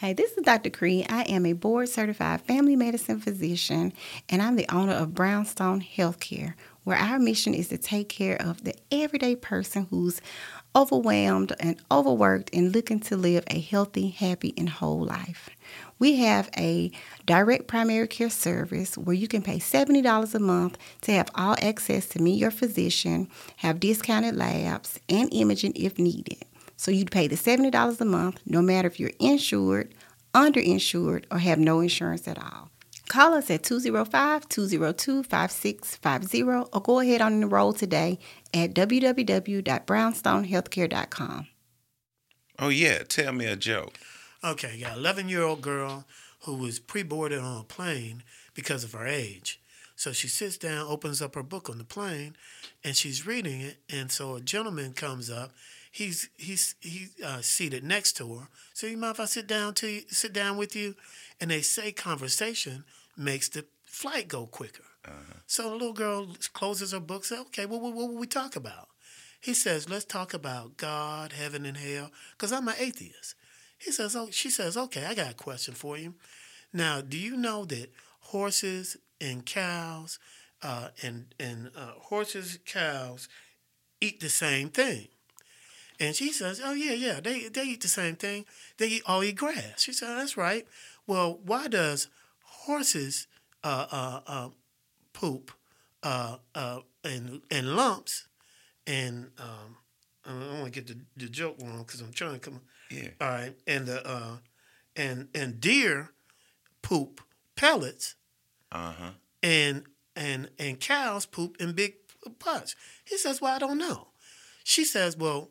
Hey, this is Dr. Cree. I am a board certified family medicine physician, and I'm the owner of Brownstone Healthcare, where our mission is to take care of the everyday person who's overwhelmed and overworked and looking to live a healthy, happy, and whole life. We have a direct primary care service where you can pay $70 a month to have all access to meet your physician, have discounted labs, and imaging if needed. So you'd pay the $70 a month no matter if you're insured, underinsured, or have no insurance at all. Call us at 205 202 5650 or go ahead and enroll today at www.brownstonehealthcare.com. Oh, yeah. Tell me a joke. Okay, got an 11 year old girl who was pre boarded on a plane because of her age. So she sits down, opens up her book on the plane, and she's reading it. And so a gentleman comes up he's he's he's uh, seated next to her. So you mind if I sit down to you, sit down with you? And they say conversation makes the flight go quicker. Uh-huh. So the little girl closes her book. Says, "Okay, well, what, what will we talk about?" He says, "Let's talk about God, heaven, and hell." Because I'm an atheist. He says, "Oh," she says, "Okay, I got a question for you. Now, do you know that horses and cows, uh, and and uh, horses, cows, eat the same thing?" And she says, "Oh yeah, yeah, they they eat the same thing. They eat, all eat grass." She said, "That's right. Well, why does horses uh, uh, uh, poop uh, uh, in in lumps and um, I don't want to get the, the joke wrong because I'm trying to come. Yeah. All right, and the uh, and and deer poop pellets. Uh huh. And and and cows poop in big pots. He says, "Well, I don't know." She says, "Well,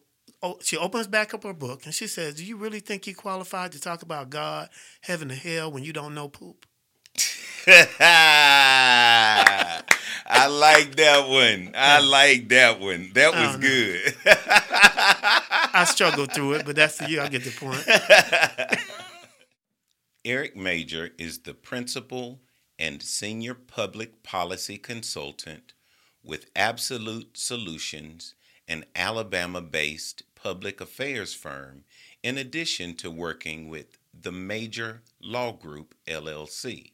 she opens back up her book and she says, "Do you really think you qualified to talk about God, heaven, and hell when you don't know poop?" I like that one. I like that one. That was good. I struggled through it, but that's the you. I get the point. Eric Major is the principal and senior public policy consultant with Absolute Solutions, an Alabama based public affairs firm, in addition to working with the Major Law Group LLC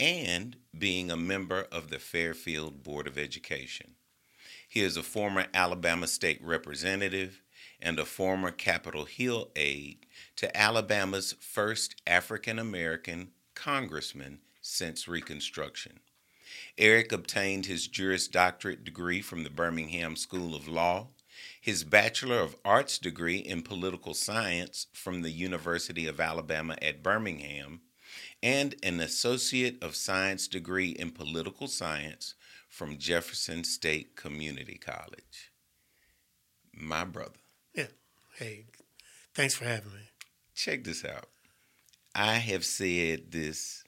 and being a member of the Fairfield Board of Education. He is a former Alabama state representative and a former Capitol Hill aide to Alabama's first African American congressman since Reconstruction. Eric obtained his Juris Doctorate degree from the Birmingham School of Law his Bachelor of Arts degree in Political Science from the University of Alabama at Birmingham, and an Associate of Science degree in Political Science from Jefferson State Community College. My brother. Yeah. Hey, thanks for having me. Check this out. I have said this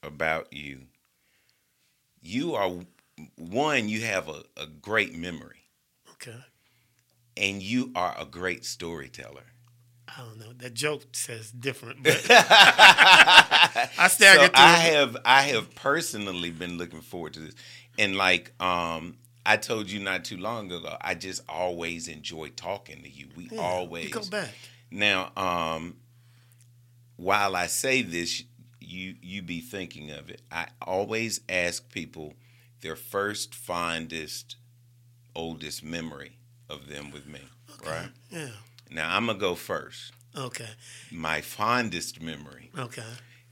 about you. You are one, you have a, a great memory. Okay and you are a great storyteller. I don't know. That joke says different, but I staggered so I have I have personally been looking forward to this, and like um, I told you not too long ago, I just always enjoy talking to you. We yeah, always go back. Now, um, while I say this, you you be thinking of it. I always ask people their first, fondest, oldest memory of them with me, okay. right? Yeah. Now I'm gonna go first. Okay. My fondest memory. Okay.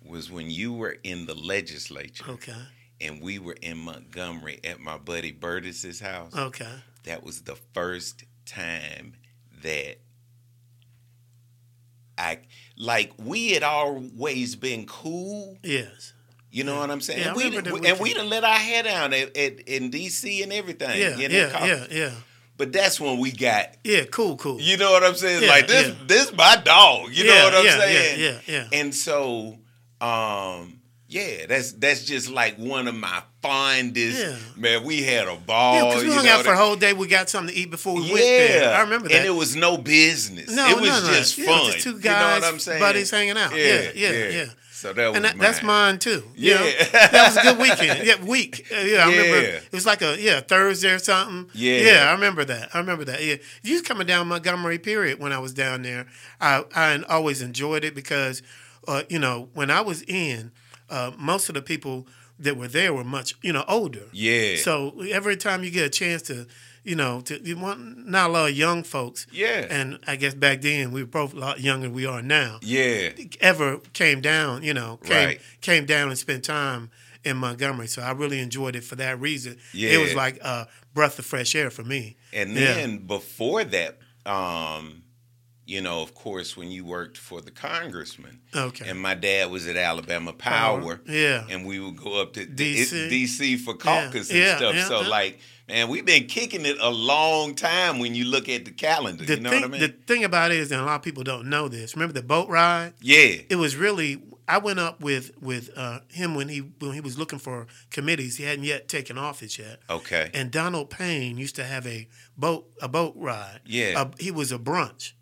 Was when you were in the legislature. Okay. And we were in Montgomery at my buddy Burtis's house. Okay. That was the first time that I like we had always been cool. Yes. You know yeah. what I'm saying? Yeah, and, we, and we done let our hair down at, at, in DC and everything. Yeah, yeah, yeah, yeah. But that's when we got yeah, cool, cool. You know what I'm saying? Yeah, like this, yeah. this my dog. You yeah, know what I'm saying? Yeah, yeah, yeah. And so, um, Yeah, that's that's just like one of my fondest. Man, we had a ball. Yeah, because we hung out for a whole day. We got something to eat before we went there. I remember that. And it was no business. No, it was no, no. just fun. just two you know what I'm saying? buddies hanging out. Yeah, yeah, yeah. So that was and that, that's mine. mine too. you know? Yeah. that was a good weekend. Yeah, week. Uh, yeah, I remember it was like a yeah Thursday or something. Yeah. yeah, I remember that. I remember that. Yeah, you was coming down Montgomery period when I was down there. I I always enjoyed it because, uh, you know, when I was in, uh, most of the people that were there were much you know older. Yeah. So every time you get a chance to, you know, to you want not a lot of young folks. Yeah. And I guess back then we were both a lot younger than we are now yeah. ever came down, you know, came Right. came down and spent time in Montgomery. So I really enjoyed it for that reason. Yeah. It was like a breath of fresh air for me. And Yeah. then before that, um, you know, of course, when you worked for the congressman, Okay. and my dad was at Alabama Power, Yeah. and we would go up to DC. DC for caucus and Yeah, stuff. yeah, so, yeah. like, man, we've been kicking it a long time when you look at the calendar. The you know thing what I mean? the thing about it is and a lot of people don't know this. Remember the boat ride? yeah, It was really I went up with with uh, him when he when he was looking for committees. He hadn't yet taken office yet. okay, And Donald Payne used to have a boat a boat ride. Yeah. A- he was a brunch.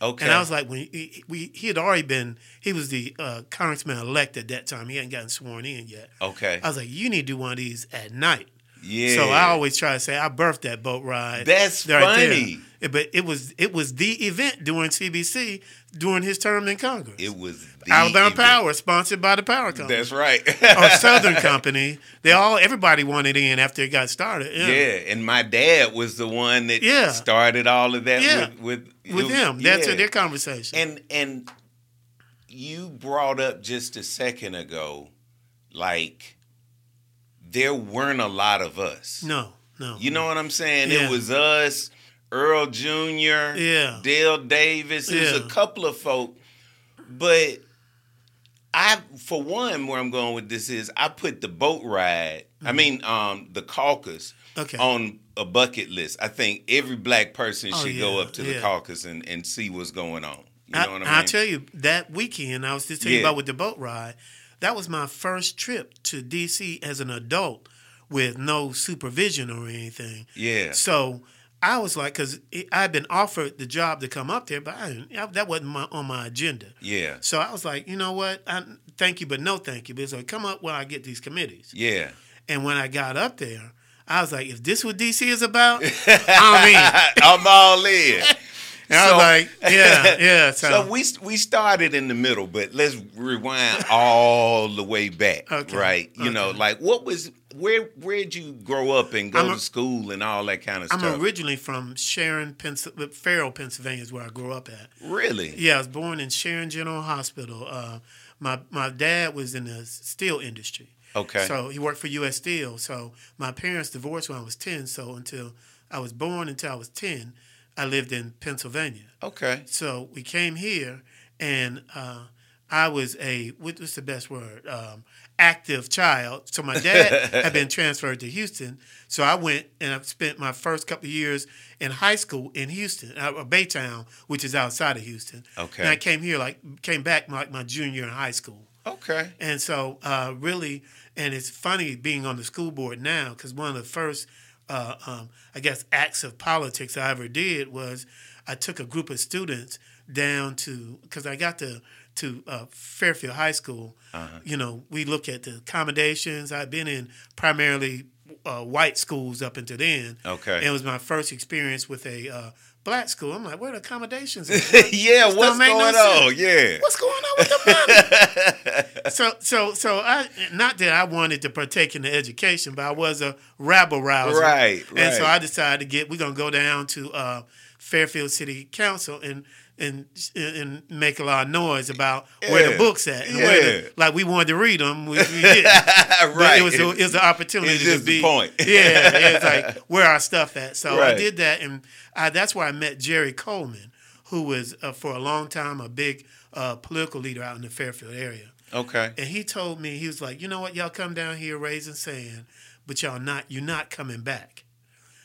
okay. And I was like, when he, we he had already been, he was the uh, congressman elect at that time. He hadn't gotten sworn in yet. okay, I was like, you need to do one of these at night. Yeah. So I always try to say I birthed that boat ride. That's right funny. Yeah, But it was it was the event during CBC during his term in Congress. it was the Alabama event. Power, sponsored by the Power Company. That's right. or Southern Company. They all everybody wanted in after it got started. Yeah. Yeah, and my dad was the one that Yeah. started all of that Yeah. with with, With it- him. That's yeah. their conversation. And and you brought up just a second ago, like there weren't a lot of us. no, no. You know what I'm saying? Yeah. It was us, Earl Jr., Yeah. Dale Davis. Yeah. a couple of folk, but I, for one, where I'm going with this is I put the boat ride. I mean, um, the caucus Mm-hmm. Okay. on a bucket list. I think every black person Oh, should go up to the yeah. caucus and, and see what's going on. You know I, what I mean? I'll tell you that weekend I was just telling you about with the boat ride. That was my first trip to DC as an adult with no supervision or anything. Yeah. So I was like, because I'd been offered the job to come up there, but I, that wasn't my, on my agenda. Yeah. So I was like, you know what? I, thank you, but no thank you. But it's like, come up when I get these committees. Yeah. And when I got up there, I was like, if this what DC is about, I'm in. I'm all in. And I So- was like, yeah, yeah. So, So we we started in the middle, but let's rewind all the way back, Okay, right? You know, like what was where where'd you grow up and go I'm a- to school and all that kind of stuff? I'm originally from Sharon, Pennsylvania, Farrell, Pennsylvania is where I grew up at. really? Yeah, I was born in Sharon General Hospital. Uh, my my dad was in the steel industry. Okay. So he worked for U.S. Steel. So my parents divorced when I was ten. So until I was born, until I was ten, I lived in Pennsylvania. okay. So we came here, and uh, I was a what was the best word? Um, active child. So my dad had been transferred to Houston. So I went and I spent my first couple of years in high school in Houston, uh, uh, Baytown, which is outside of Houston. Okay. And I came here like came back like my junior in high school. Okay. And so, uh, really, and it's funny being on the school board now because one of the first, uh, um, I guess, acts of politics I ever did was I took a group of students down to because I got to to uh, Fairfield High School. You know, we look at the accommodations. I've been in primarily uh, white schools up until then. Okay. And it was my first experience with a uh, black school. I'm like, where are the accommodations? at? yeah, This what's don't no going sense. on? Yeah. What's going on with the money? so so so I not that I wanted to partake in the education, but I was a rabble rouser. Right, And so. I decided to get we're gonna go down to uh, Fairfield City Council and and and make a lot of noise about where the books at and where the, like we wanted to read them, we, we. But right. it was a, it was an opportunity to be point. yeah, it's like where our stuff at. So I did that, and I, that's where I met Jerry Coleman, who was uh, for a long time a big uh, political leader out in the Fairfield area. okay. And he told me he was like, you know what, y'all come down here raising sand, but y'all not you're not coming back.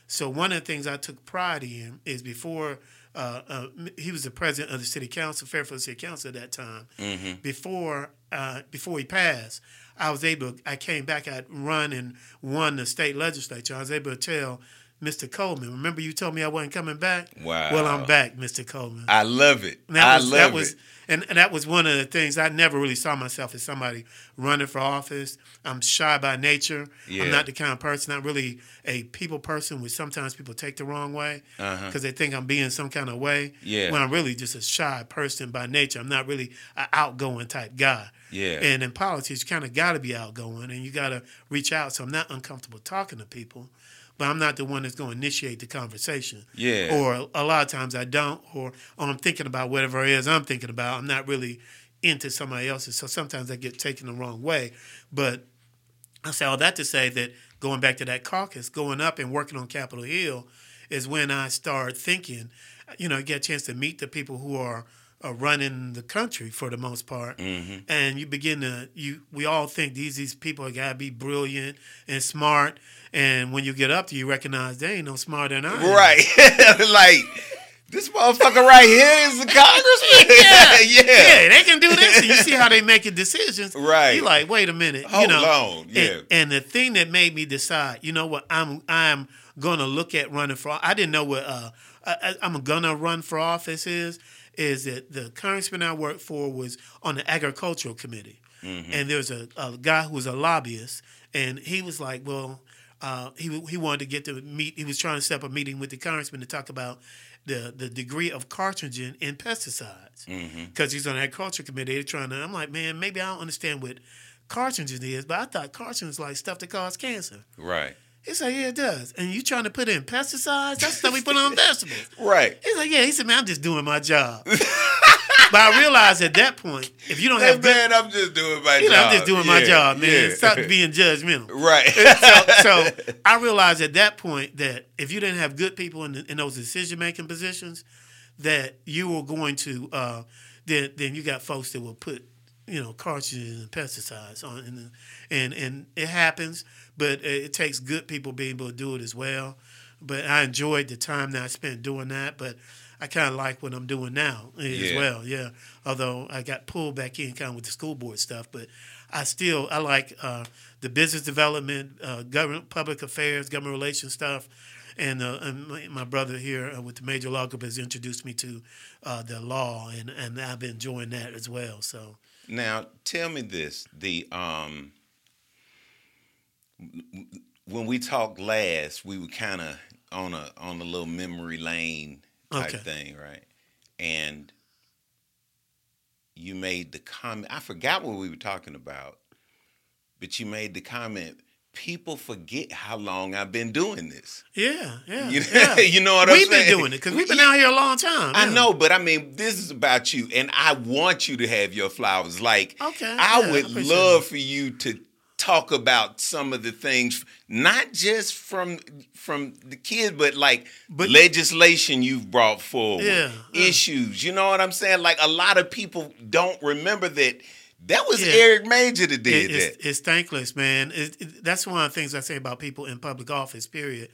So one of the things I took pride in is before uh, uh, he was the president of the city council, Fairfield City Council at that time. Mm-hmm. Before uh, before he passed, I was able. I came back. I'd run and won the state legislature. I was able to tell Mr. Coleman. Remember, you told me I wasn't coming back. Wow. Well, I'm back, Mr. Coleman. I love it. And that I was, love that was, it. And, and that was one of the things I never really saw myself as somebody running for office. I'm shy by nature. Yeah. I'm not the kind of person. I'm really a people person, which sometimes people take the wrong way because Uh-huh. they think I'm being some kind of way. Yeah. When I'm really just a shy person by nature. I'm not really an outgoing type guy. Yeah. And in politics, you kind of got to be outgoing and you got to reach out. So I'm not uncomfortable talking to people, but I'm not the one that's going to initiate the conversation. Yeah. Or a lot of times I don't, or, or I'm thinking about whatever it is I'm thinking about. I'm not really into somebody else's. So sometimes I get taken the wrong way. But I say all that to say that going back to that caucus, going up and working on Capitol Hill is when I start thinking, you know, get a chance to meet the people who are, are running the country for the most part, Mm-hmm. and you begin to you. We all think these these people are gotta be brilliant and smart, and when you get up to, you recognize they ain't no smarter than I. Right. like this motherfucker right here is the congressman. Yeah. yeah. Yeah, they can do this. And you see how they making decisions. Right. You like, wait a minute. Hold you know, on, and- yeah. And, the thing that made me decide, you know what, I'm I'm gonna look at running for. I didn't know what uh, I- I'm gonna run for office is. Is that the congressman I worked for was on the agricultural committee, Mm-hmm. and there's a, a guy who was a lobbyist, and he was like, well. Uh, he he wanted to get to meet. He was trying to set up a meeting with the congressman to talk about the the degree of carcinogen in pesticides Mm-hmm. because he's on the agriculture committee. They're trying to. I'm like, man, maybe I don't understand what carcinogen is, but I thought carcinogen is like stuff that cause cancer. Right. He's like, yeah, it does. And you trying to put in pesticides? That's stuff we put on vegetables. Right. He's like, yeah. He said, man, I'm just doing my job. but I realized at that point, if you don't Hey have good, I'm just doing my you know, job. I'm just doing my job, man. yeah. Stop being judgmental. right. so, so I realized at that point that if you didn't have good people in, in those decision making positions, that you were going to uh, then then you got folks that will put you know cartridges and pesticides on and and and it happens, but it, takes good people being able to do it as well. But I enjoyed the time that I spent doing that, but. I kind of like what I'm doing now as Yeah. well, yeah. Although I got pulled back in kind of with the school board stuff, but I still I like uh, the business development, uh, government, public affairs, government relations stuff, and, uh, and my, my brother here uh, with the major law group has introduced me to uh, the law, and and I've been enjoying that as well. So Now, tell me this: the um, when we talked last, we were kind of on a on a little memory lane type Okay. thing, right? And you made the comment. I forgot what we were talking about, but you made the comment. People forget how long I've been doing this. yeah, yeah, You, yeah. you know what I'm we've saying? been doing it because we've been out here a long time. I yeah. know, but I mean, this is about you, and I want you to have your flowers. Like, Okay, I yeah, would I love it. for you to talk about some of the things, not just from from the kids, but like But- legislation you've brought forward, Yeah, yeah. issues. You know what I'm saying? Like a lot of people don't remember that. That was Yeah. Eric Major that did It- it's, that. it's thankless, man. It, it- that's one of the things I say about people in public office. Period.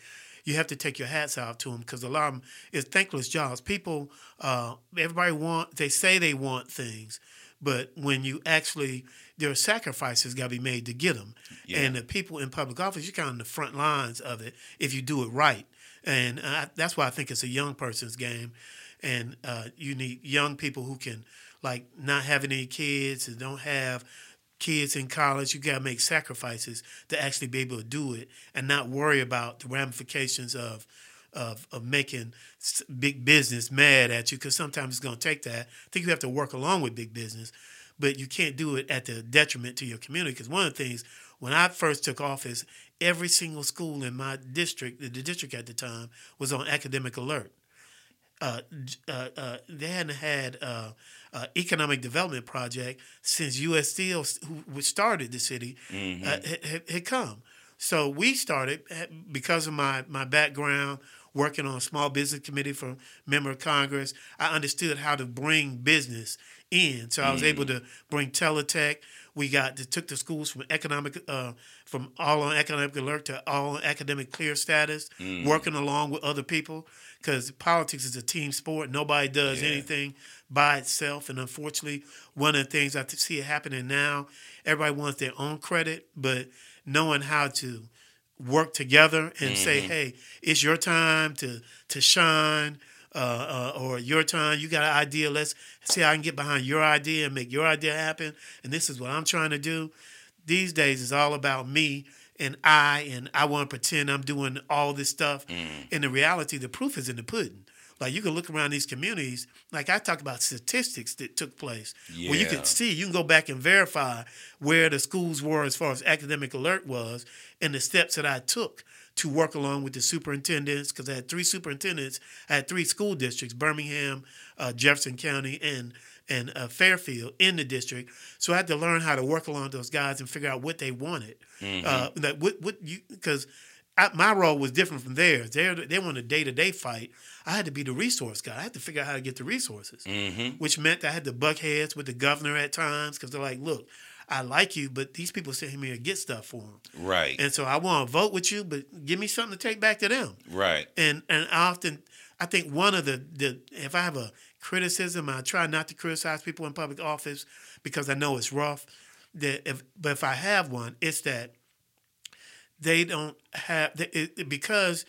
You have to take your hats off to them because a lot of them is thankless jobs. People, uh, everybody want. They say they want things, but when you actually, there are sacrifices got to be made to get them. Yeah. And the people in public office, you're kind of on the front lines of it if you do it right. And uh, that's why I think it's a young person's game. And uh, you need young people who can, like, not have any kids and don't have kids in college. You got to make sacrifices to actually be able to do it and not worry about the ramifications of. Of, of making big business mad at you because sometimes it's going to take that. I think you have to work along with big business, but you can't do it at the detriment to your community. Because one of the things when I first took office, every single school in my district, the district at the time, was on academic alert. Uh, uh, uh, they hadn't had uh, uh, economic development project since U.S. Steel, who started the city, uh, had, had- had come. So we started eh, because of my my background working on a small business committee for member of Congress. I understood how to bring business in, so I was able to bring TeleTech. We got to, took the schools from economic, uh, from all on economic alert to all on academic clear status, working along with other people because politics is a team sport. Nobody does Yeah. anything by itself, and unfortunately, one of the things I see it happening now, everybody wants their own credit, but knowing how to work together and say, "Hey, it's your time to to shine." Uh, uh, or your time, you got an idea. Let's see how I can get behind your idea and make your idea happen. And this is what I'm trying to do. These days, is all about me and I, and I want to pretend I'm doing all this stuff. And the reality, the proof is in the pudding. Like you can look around these communities, like I talk about statistics that took place, yeah. where you can see, you can go back and verify where the schools were as far as academic alert was, and the steps that I took to work along with the superintendents, because I had three superintendents, I had three school districts, Birmingham, uh, Jefferson County, and and uh, Fairfield in the district. So I had to learn how to work along those guys and figure out what they wanted. Uh, that what what you because my role was different from theirs. They they want a day to day fight. I had to be the resource guy. I had to figure out how to get the resources, mm-hmm. which meant I had to buck heads with the governor at times because they're like, "Look, I like you, but these people sent here to get stuff for them, Right. and so I want to vote with you, but give me something to take back to them." right. and and I often I think one of the the if I have a criticism, I try not to criticize people in public office because I know it's rough. That if but if I have one, it's that they don't have it, it- because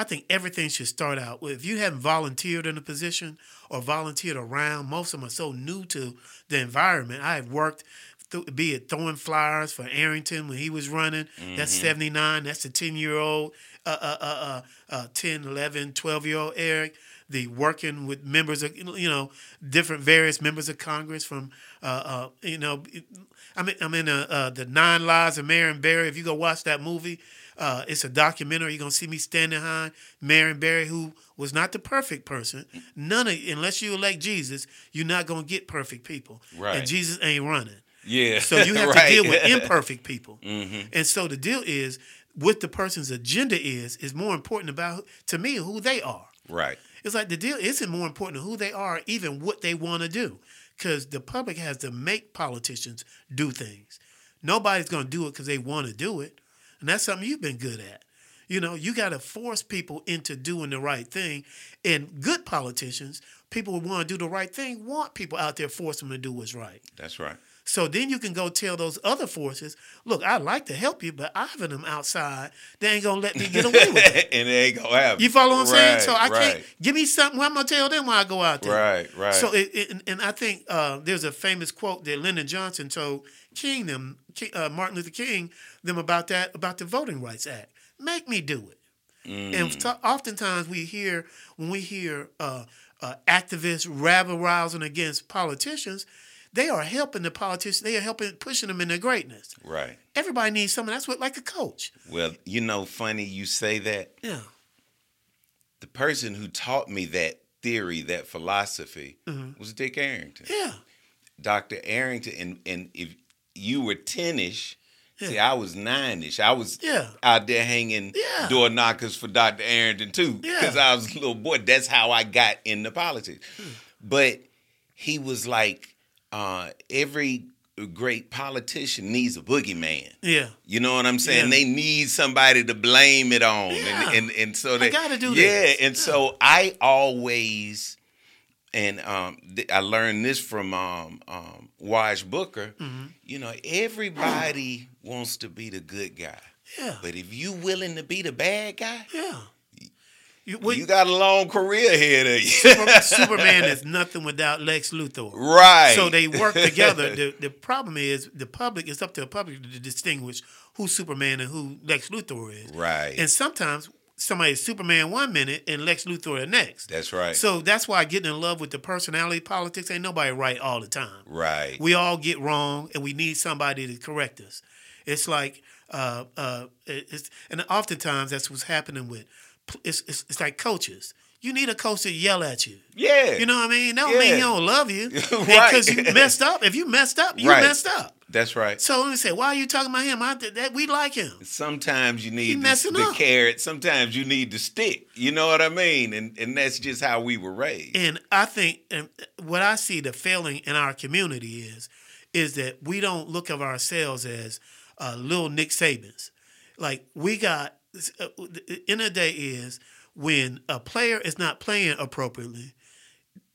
I think everything should start out with if you haven't volunteered in a position or volunteered around. Most of them are so new to the environment. I have worked. th- Be it throwing flyers for Arrington when he was running. That's 79. That's the 10 year old, uh, uh, uh, uh, uh, 10, 11, 12 year old Eric. The working with members of, you know, different various members of Congress from, uh, uh, you know, I'm in, I'm in uh, uh, the Nine Lives of Marion Barry. If you go watch that movie, uh, it's a documentary. You're gonna see me standing behind Marion Barry, who was not the perfect person. None of unless you elect Jesus, you're not gonna get perfect people. Right. And Jesus ain't running. Yeah. So you have Right. to deal with imperfect people. And so the deal is what the person's agenda is is more important about to me who they are. right. It's like the deal isn't more important who they are, even what they want to do. Because the public has to make politicians do things. Nobody's going to do it because they want to do it. And that's something you've been good at. You know, you got to force people into doing the right thing. And good politicians, people who want to do the right thing, want people out there force them to do what's right. That's right. So then you can go tell those other forces, look, I'd like to help you, but Ivan them outside, they ain't gonna let me get away with it. and they ain't gonna happen. You follow what I'm saying? So I right. can't give me something. Well, I'm gonna tell them when I go out there. Right, right. So it, it, and- I think uh, there's a famous quote that Lyndon Johnson told King them, King, uh, Martin Luther King them about that about the Voting Rights Act. Make me do it. Mm. And so, oftentimes we hear when we hear uh, uh, activists rabble rousing against politicians, they are helping the politicians. They are helping pushing them in their greatness. right. Everybody needs someone. That's what like a coach. Well, you know, funny you say that. Yeah. The person who taught me that theory, that philosophy, Mm-hmm. was Dick Arrington. Yeah. Dr. Arrington, and, and if you were 10 ish, see, I was 9 ish. I was Yeah. out there hanging Yeah. door knockers for Dr. Arrington too, Yeah. because I was a little boy. That's how I got into politics. Hmm. But he was like, uh, every great politician needs a boogeyman. Yeah. You know what I'm saying? Yeah. They need somebody to blame it on, Yeah. and, and and so they gotta do that. yeah. this. And so I always, and um, th- I learned this from um, um, Wash Booker. Mm-hmm. You know, everybody wants to be the good guy, Yeah. but if you willing to be the bad guy, Yeah. You, what- you got a long career ahead of you. Super- Superman is nothing without Lex Luthor. right. So they work together. the The problem is the public. It's up to the public to distinguish who Superman and who Lex Luthor is. right. And sometimes somebody is Superman one minute and Lex Luthor the next. That's right. So that's why getting in love with the personality politics ain't nobody right all the time. right. We all get wrong, and we need somebody to correct us. It's like, uh, uh, it's, and oftentimes that's what's happening with. It's, it's, it's like coaches. you need a coach to yell at you. Yeah. You know what I mean? That don't mean he don't love you. Right. Because you messed up. If you messed up, you Right. messed up. That's right. So let me say, why are you talking about him? I that we like him. Sometimes you need the, the carrot. Sometimes you need the stick. You know what I mean? And and that's just how we were raised. And I think and what I see the failing in our community is, is that we don't look of ourselves as uh, little Nick Sabans. Like we got, Uh, end of the day is when a player is not playing appropriately,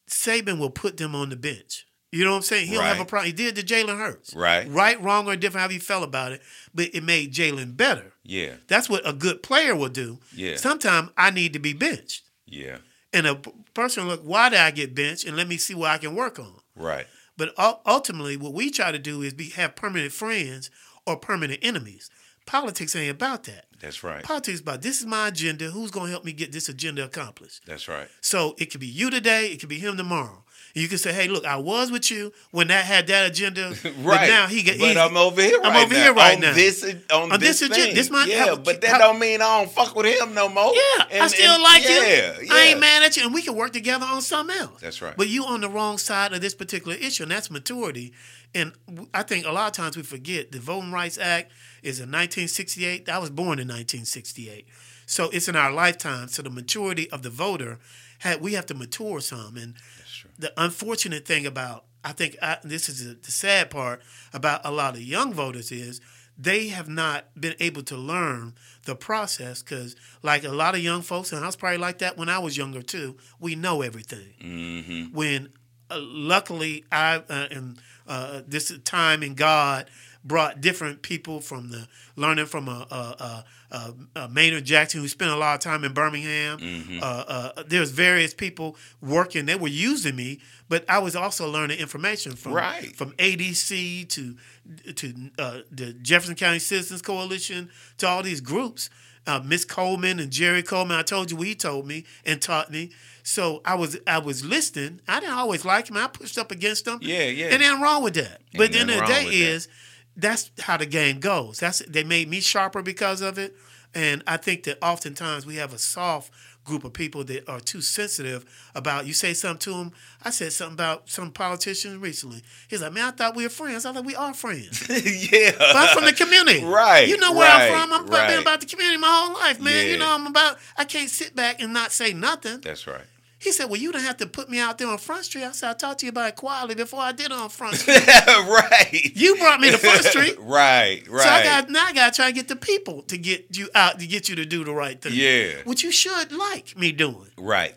Saban will put them on the bench. You know what I'm saying? He'll have a problem. He did to Jalen Hurts. Right. Right, wrong, or different, however you felt about it, but it made Jalen better. Yeah. That's what a good player will do. Yeah. Sometimes I need to be benched. Yeah. And a person look, why did I get benched? And let me see what I can work on. Right. But ultimately, what we try to do is be have permanent friends or permanent enemies. Politics ain't about that. That's right. Politics about this is my agenda. Who's gonna help me get this agenda accomplished? That's right. So it could be you today. It could be him tomorrow. You can say, "Hey, look, I was with you when that had that agenda, but Right. now he got." But I'm over here. Right I'm over now, here right on now. This on, On this this agenda- thing. this my- yeah, but that don't mean I don't fuck with him no more. Yeah, and, I still and- like yeah, you. Yeah. I ain't mad at you, and we can work together on something else. That's right. But you on the wrong side of this particular issue, and that's maturity. And I think a lot of times we forget the Voting Rights Act is in 1968. I was born in 1968, so it's in our lifetime. So the maturity of the voter, had we have to mature some. And the unfortunate thing about I think I, this is the, the sad part about a lot of young voters is they have not been able to learn the process because like a lot of young folks and i was probably like that when i was younger too we know everything Mm-hmm. when uh, luckily i uh, and uh, this time in god brought different people from the learning from a, a, a, a, a Maynard Jackson who spent a lot of time in Birmingham. Mm-hmm. Uh, uh, there's various people working. They were using me, but I was also learning information from Right. from ADC to to uh, the Jefferson County Citizens Coalition to all these groups. Uh, Miss Coleman and Jerry Coleman. I told you what he told me and taught me. So I was I was listening. I didn't always like him. I pushed up against him. Yeah, yeah. And nothing wrong with that. But at the end of the day with that. That's how the game goes. That's they made me sharper because of it. And I think that oftentimes we have a soft group of people that are too sensitive about you say something to them. I said something about some politicians recently. He's like, man, I thought we were friends. I thought we are friends. yeah. But I'm from the community. Right, You know where right, I'm from. I'm right. been about the community my whole life, man. You know, I'm about I can't sit back and not say nothing. That's right. He said, Well, you don't have to put me out there on Front Street. I said, I talked to you about it quietly before I did it on Front Street. right. you brought me to Front Street. Right. Right. So I got now I gotta try to get the people to get you out to get you to do the right thing. Yeah. Which you should like me doing. Right.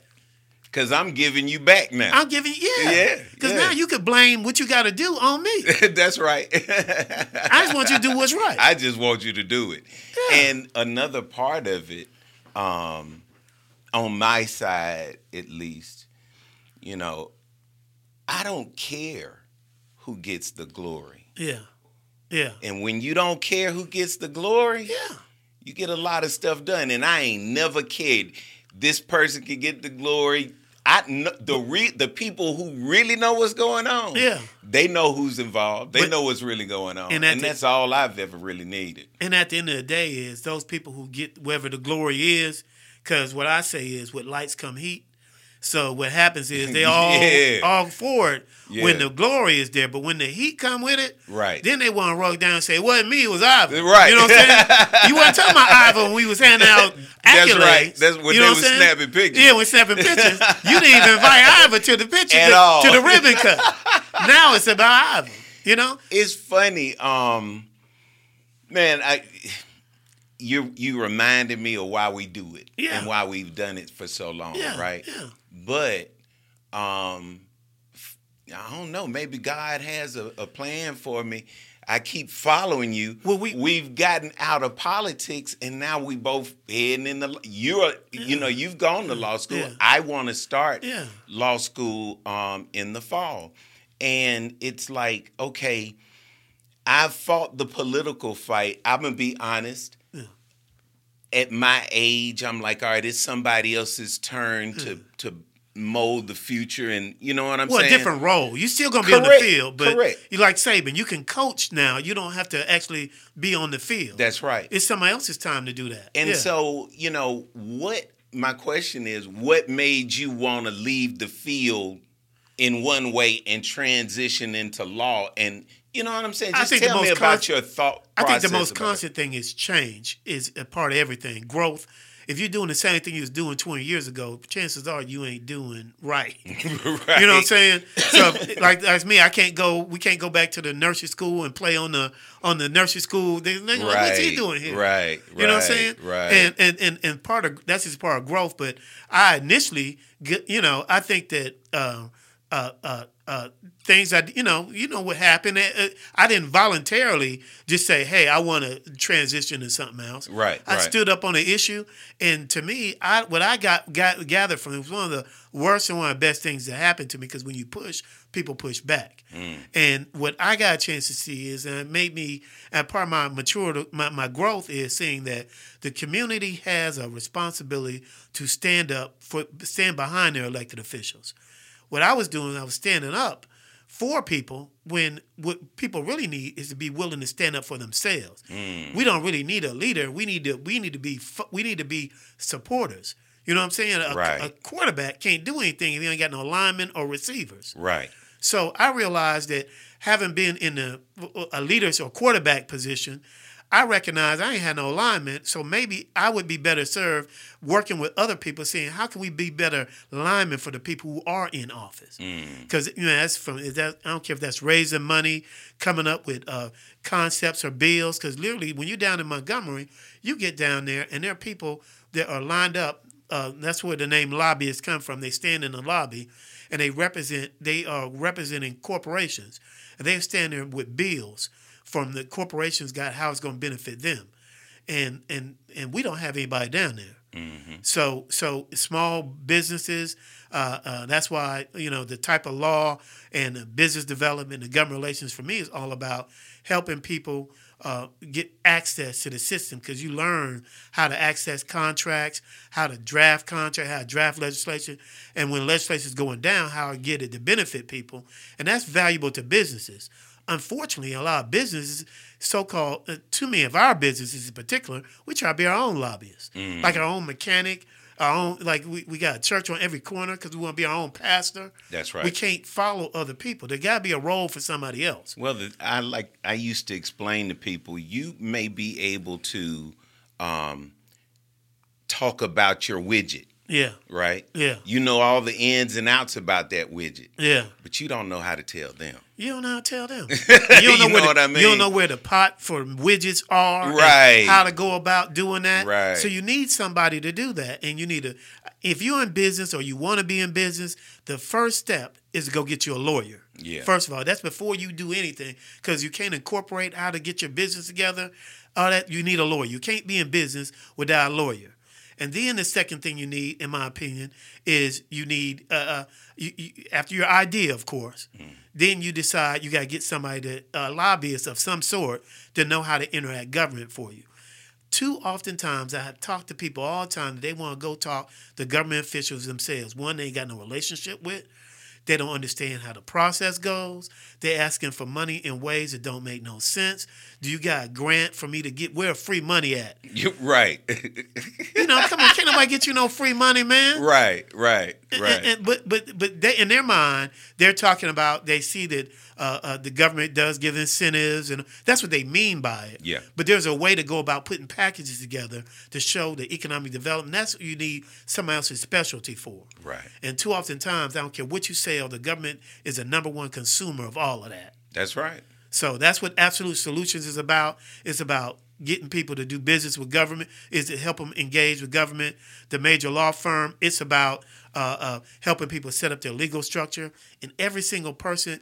Because I'm giving you back now. I'm giving yeah. Yeah, Because yeah. now you could blame what you gotta do on me. That's right. I just want you to do what's right. I just want you to do it. Yeah. And another part of it, um, on my side at least, you know, I don't care who gets the glory. yeah. Yeah. And when you don't care who gets the glory, Yeah. you get a lot of stuff done. And I ain't never cared. This person could get the glory. I know the re, the people who really know what's going on. Yeah. they know who's involved. They But- know what's really going on, And and, the- that's all I've ever really needed. And at the end of the day is those people who get wherever the glory is, because what I say is with lights come heat. So what happens is they all Yeah. all for it when the glory is there, but when the heat come with it, Right. Then they want to roll down and say it wasn't me, it was Ivan. Right. You know what I'm saying? you weren't talking about Ivan when we was handing out accolades. That's right. That's when you they know I'm saying? snapping pictures. Yeah, when snapping pictures. you didn't even invite Ivan to the picture At to, all. to the ribbon cut. now it's about Ivan. You know? It's funny, um, man. I you you reminded me of why we do it Yeah. and why we've done it for so long, Yeah. right? Yeah. But um, I don't know. Maybe God has a, a plan for me. I keep following you. Well, we- we've gotten out of politics, and now we both heading in the. You're, you know, you've gone to law school. Yeah. I want to start Yeah. law school um, in the fall, and it's like, okay, I've fought the political fight. I'm gonna be honest. At my age, I'm like, all right, it's somebody else's turn to hmm. to mold the future, and you know what I'm saying? Well, a different role. You still gonna be on the field, but correct. you like Saban. You can coach now. You don't have to actually be on the field. That's right. it's somebody else's time to do that. And Yeah. so, you know, what my question is, what made you want to leave the field in one way and transition into law? And you know what I'm saying? I Just think the tell me most about const- your thought. I think the most about it. constant thing is change is a part of everything. Growth. If you're doing the same thing you was doing 20 years ago, chances are you ain't doing right. right. You know what I'm saying? So like that's me. I can't go. We can't go back to the nursery school and play on the on the nursery school. They, they, like, What's he Right, doing here? right, You know what I'm saying? right. And and and and part of that's just part of growth. But I initially, you know, I think that. Uh, uh, uh, uh, things I, you know, you know what happened. Uh, uh, I didn't voluntarily just say, "Hey, I want to transition to something else." Right, I right. stood up on an issue, and to me, I what I got, got gathered from it was one of the worst and one of the best things that happened to me because when you push, people push back. Mm. And what I got a chance to see is, and it made me, and part of my maturity, my, my growth is seeing that the community has a responsibility to stand up for, stand behind their elected officials. What I was doing, I was standing up for people when what people really need is to be willing to stand up for themselves. Mm. We don't really need a leader. We need to we need to be we need to be supporters. You know what I'm saying? A, Right. a quarterback can't do anything if he ain't got no linemen or receivers. Right. So I realized that having been in a, a leader's or quarterback position, I recognize I ain't had no alignment. So maybe I would be better served working with other people, saying how can we be better linemen for the people who are in office? Because you know that's from is that I don't care if that's raising money, coming up with uh, concepts or bills. Because literally, when you're down in Montgomery, you get down there and there are people that are lined up. Uh, that's where the name lobbyists come from. They stand in the lobby and they represent they are representing corporations and they stand there with bills from the corporations got how it's going to benefit them. And and and we don't have anybody down there. So so small businesses uh, uh, that's why you know the type of law and the business development and government relations for me is all about helping people uh, get access to the system. Because you learn how to access contracts, how to draft contract, how to draft legislation, and when legislation is going down, how to get it to benefit people, and that's valuable to businesses. Unfortunately, a lot of businesses, so-called, uh, too many of our businesses in particular, we try to be our own lobbyists, like our own mechanic, our own like we, we got a church on every corner because we want to be our own pastor. That's right. We can't follow other people. There got to be a role for somebody else. Well, the, I like I used to explain to people, you may be able to um, talk about your widget, Yeah, right? Yeah. You know all the ins and outs about that widget, yeah. but you don't know how to tell them. You don't know how to tell them. You don't You know, know where the, what I mean? You don't know where the pot for widgets are. Right. How to go about doing that. Right. So you need somebody to do that. And you need to, if you're in business or you want to be in business, the first step is to go get you a lawyer. Yeah. First of all, that's before you do anything because you can't incorporate how to get your business together. All that you need a lawyer. You can't be in business without a lawyer. And then the second thing you need, in my opinion, is you need uh, uh, you, you, after your idea, of course. Then you decide you got to get somebody that uh, lobbyist of some sort to know how to interact government for you. Too oftentimes, I have talked to people all the time that they want to go talk to government officials themselves. One, they ain't got no relationship with. They don't understand how the process goes. They're asking for money in ways that don't make no sense. Do you got a grant for me to get where free money at? You right, You know, come on, can't nobody get you no free money, man. right, right, And- right. and- but but but they, in their mind, they're talking about they see that uh, uh, the government does give incentives, and that's what they mean by it. Yeah. But there's a way to go about putting packages together to show the economic development. That's what you need somebody else's specialty for. Right. And too often times, I don't care what you sell, the government is the number one consumer of all of that. That's right. So that's what Absolute Solutions is about. It's about getting people to do business with government. Is to help them engage with government. The major law firm. It's about uh, uh, helping people set up their legal structure. And every single person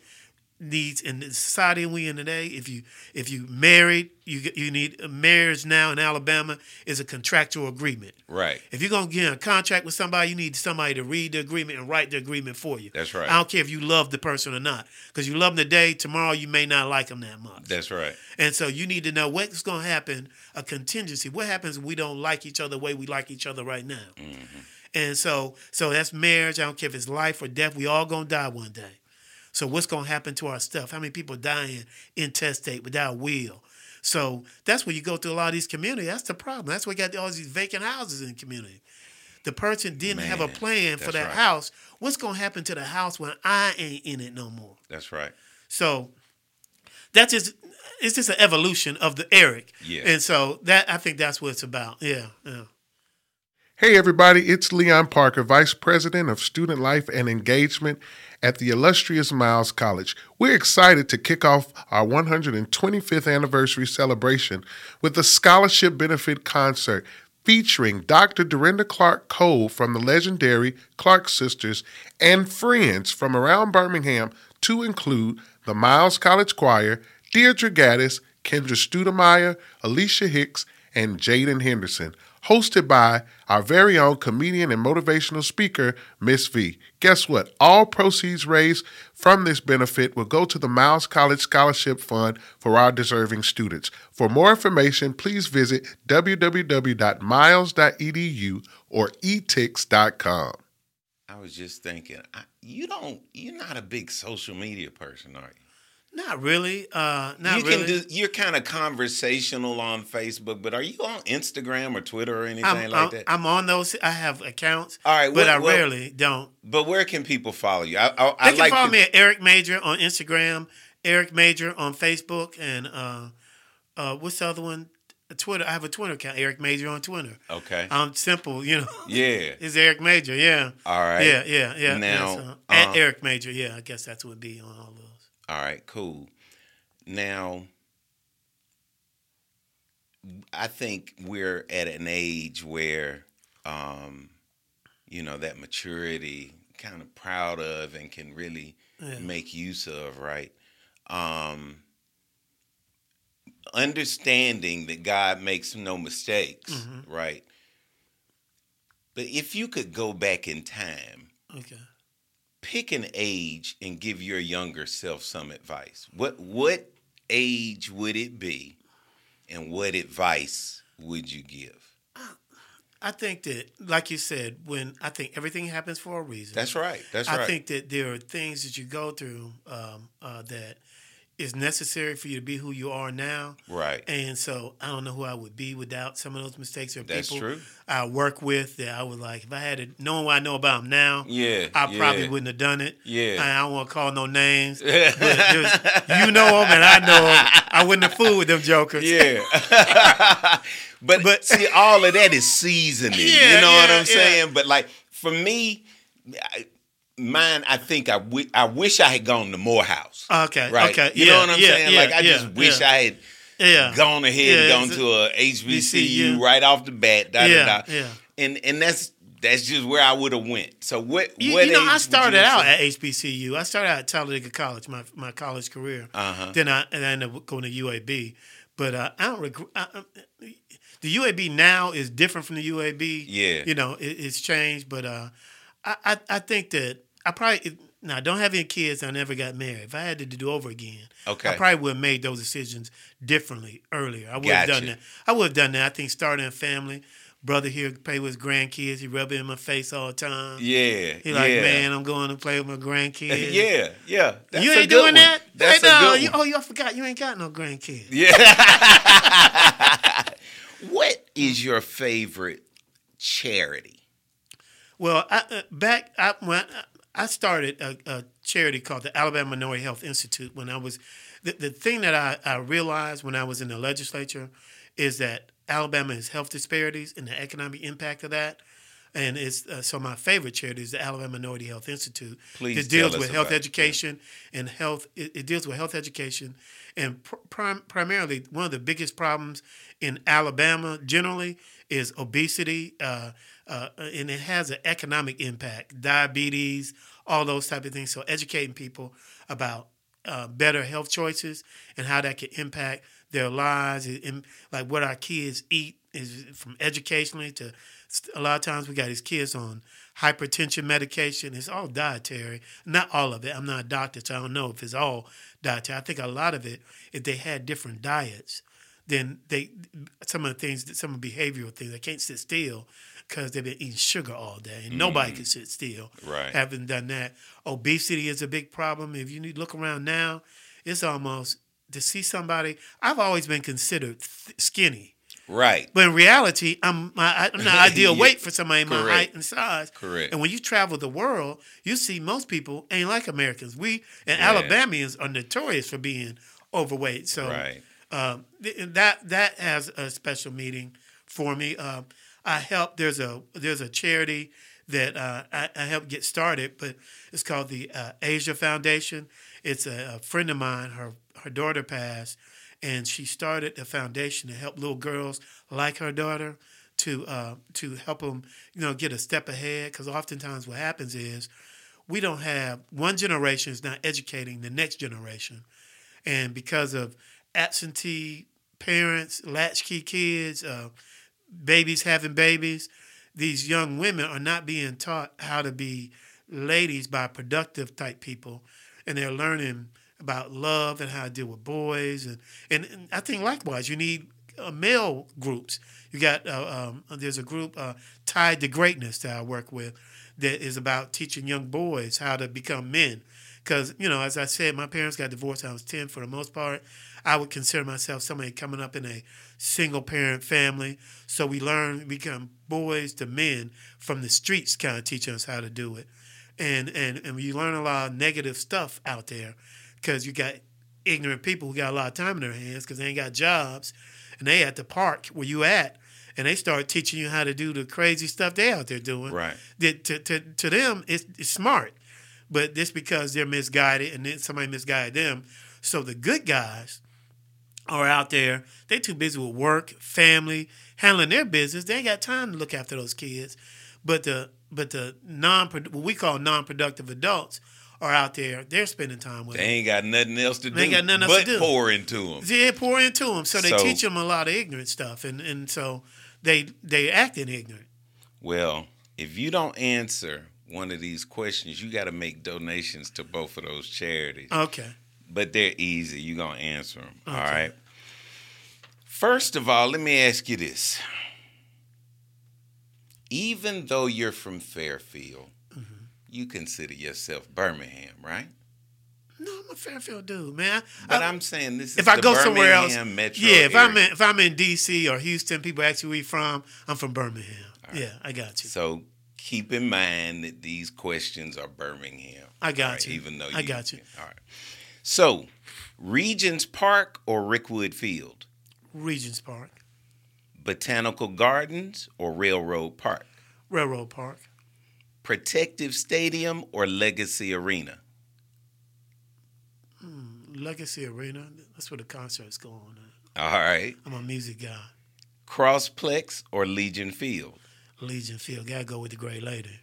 needs in the society we in today. If you if you married, you you need uh, marriage now in Alabama is a contractual agreement. Right. If you're gonna get in a contract with somebody, you need somebody to read the agreement and write the agreement for you. That's right. I don't care if you love the person or not, because you love them today. Tomorrow, you may not like them that much. That's right. And so you need to know what's going to happen, a contingency. What happens if we don't like each other the way we like each other right now? Mm-hmm. And so so that's marriage. I don't care if it's life or death. We all going to die one day. So what's going to happen to our stuff? How many people dying intestate without a will? So that's where you go through a lot of these communities. That's the problem. That's why you got all these vacant houses in the community. the person didn't have a plan for that right. house. What's gonna happen to the house when I ain't in it no more? That's right. So that's just it's just an evolution of the Eric. Yeah. And so that I think that's what it's about. Yeah. Yeah. Hey, everybody, it's Leon Parker, Vice President of Student Life and Engagement at the illustrious Miles College. We're excited to kick off our 125th anniversary celebration with a scholarship benefit concert featuring Dr. Dorinda Clark Cole from the legendary Clark Sisters and friends from around Birmingham to include the Miles College Choir, Deirdre Gaddis, Kendra Studemeyer, Alicia Hicks, and Jaden Henderson, hosted by our very own comedian and motivational speaker, Miss V. Guess what? All proceeds raised from this benefit will go to the Miles College Scholarship Fund for our deserving students. For more information, please visit www.miles.edu or etix.com. I was just thinking, I, you don't, you're not a big social media person, are you? Not really. Uh not you really. can do. You're kind of conversational on Facebook, but are you on Instagram or Twitter or anything I'm, like I'm, that? I'm on those. I have accounts, All right, but I what- rarely don't. but where can people follow you? I, I, They I can like follow to- me at Eric Major on Instagram, Eric Major on Facebook, and uh, uh, what's the other one? Twitter. I have a Twitter account, Eric Major on Twitter. Okay. I'm simple, you know. yeah. It's Eric Major, yeah. All right. Yeah, yeah, yeah. Now, yeah, so, at Eric Major, yeah. I guess that's what would be on all those. All right, cool. Now, I think we're at an age where, um, you know, that maturity, kind of proud of, and can really Yeah. make use of, right? Um, understanding that God makes no mistakes, Mhm. right? But if you could go back in time Okay. Pick an age and give your younger self some advice. What what age would it be, and what advice would you give? I think that, like you said, when I think everything happens for a reason. That's right. That's I right. think that there are things that you go through um, uh, that is necessary for you to be who you are now. right. And so I don't know who I would be without some of those mistakes or That's people true. I work with that I would like. If I had it, knowing what I know about them now, Yeah. I yeah, probably wouldn't have done it. Yeah. I, I don't want to call no names. You know them and I know them. I wouldn't have fooled with them jokers. Yeah. but But- see, all of that is seasoning. Yeah, you know what I'm yeah. saying? But like for me, I, mine, I think I I wish I had gone to Morehouse. Okay. Right. Okay. You yeah, know what I'm yeah, saying? Yeah, like I just wish I had yeah. gone ahead and gone to a HBCU right off the bat. Da, Yeah, da, da. yeah. And and that's that's just where I would have went. So what? You, what you know, I started out say? at HBCU. I started out at Talladega College, my my college career. Uh-huh. Then I and I ended up going to UAB. But uh, I don't regret. The UAB now is different from the UAB. Yeah. you know, it, it's changed. But uh, I, I I think that I probably now I don't have any kids. I never got married. If I had to do over again, Okay. I probably would have made those decisions differently earlier. I would have done that. I would have done that. I think starting a family. Brother here play with his grandkids. He rub it in my face all the time. Yeah. He like, yeah. man, I'm going to play with my grandkids. yeah. Yeah. You ain't doing one. that? That's Hey, a no, good you- oh, you I forgot you ain't got no grandkids. Yeah. what is your favorite charity? Well, I, uh, back I, when I, I started a, a charity called the Alabama Minority Health Institute when I was the, the thing that I, I realized when I was in the legislature is that Alabama has health disparities and the economic impact of that. And it's uh, so my favorite charity is the Alabama Minority Health Institute. Please it deals with health education and health. It, it deals with health education and pr- prim- primarily one of the biggest problems in Alabama generally is obesity, uh, uh, and it has an economic impact, diabetes, all those type of things. So educating people about uh, better health choices and how that can impact their lives, and, like what our kids eat is from educationally to a lot of times we got these kids on hypertension medication. It's all dietary, not all of it. I'm not a doctor, so I don't know if it's all dietary. I think a lot of it, if they had different diets, then they some of the things, that some of the behavioral things, they can't sit still because they've been eating sugar all day, and nobody mm. can sit still. Right. Haven't done that. Obesity is a big problem. If you need look around now, it's almost to see somebody. I've always been considered th- skinny. Right. But in reality, I'm my I'm the ideal Yeah. weight for somebody my Correct. height and size. Correct. And when you travel the world, you see most people ain't like Americans. We and Yeah. Alabamians are notorious for being overweight. So Right. Um, th- that that has a special meaning for me. Um, I help. There's a there's a charity that uh, I, I helped get started, but it's called the uh, Asia Foundation. It's a, a friend of mine. Her her daughter passed, and she started a foundation to help little girls like her daughter to uh, to help them, you know, get a step ahead. Because oftentimes what happens is we don't have one generation is not educating the next generation, and because of absentee parents, latchkey kids, uh, babies having babies, these young women are not being taught how to be ladies by productive type people, and they're learning about love and how to deal with boys, and and, and I think likewise you need uh, male groups. You got uh, um, there's a group uh, tied to greatness that I work with that is about teaching young boys how to become men. Because you know, as I said, my parents got divorced. I was ten for the most part. I would consider myself somebody coming up in a single parent family. So we learn, we become boys to men from the streets, kind of teaching us how to do it. And and and you learn a lot of negative stuff out there because you got ignorant people who got a lot of time in their hands because they ain't got jobs, and they at the park where you at, and they start teaching you how to do the crazy stuff they out there doing. Right. That to to, to them it's, it's smart, but this because they're misguided and then somebody misguided them. So the good guys are out there. They too busy with work, family, handling their business. They ain't got time to look after those kids. But the but the non what we call non productive adults are out there. They're spending time with They them. ain't got nothing else to do. They ain't got nothing else but to do. But pour into them. Yeah, pour into them. So they So- teach them a lot of ignorant stuff, and and so they they acting ignorant. Well, if you don't answer one of these questions, you got to make donations to both of those charities. Okay. But they're easy. You're going to answer them. All Okay. right. First of all, let me ask you this. Even though you're from Fairfield, Mm-hmm. you consider yourself Birmingham, right? No, I'm a Fairfield dude, man. But I- I'm saying this is if I go somewhere else, Birmingham metro yeah. If I'm in if I'm in D.C. or Houston, people ask you where you're from. I'm from Birmingham. Yeah, I got you. So keep in mind that these questions are Birmingham. I got all right, you. Even though I got you. All right. So, Regions Park or Rickwood Field? Regions Park, Botanical Gardens or Railroad Park? Railroad Park, Protective Stadium or Legacy Arena? Hmm, Legacy Arena. That's where the concerts go on. All right. I'm a music guy. Crossplex or Legion Field? Legion Field. Gotta go with the Great Lady.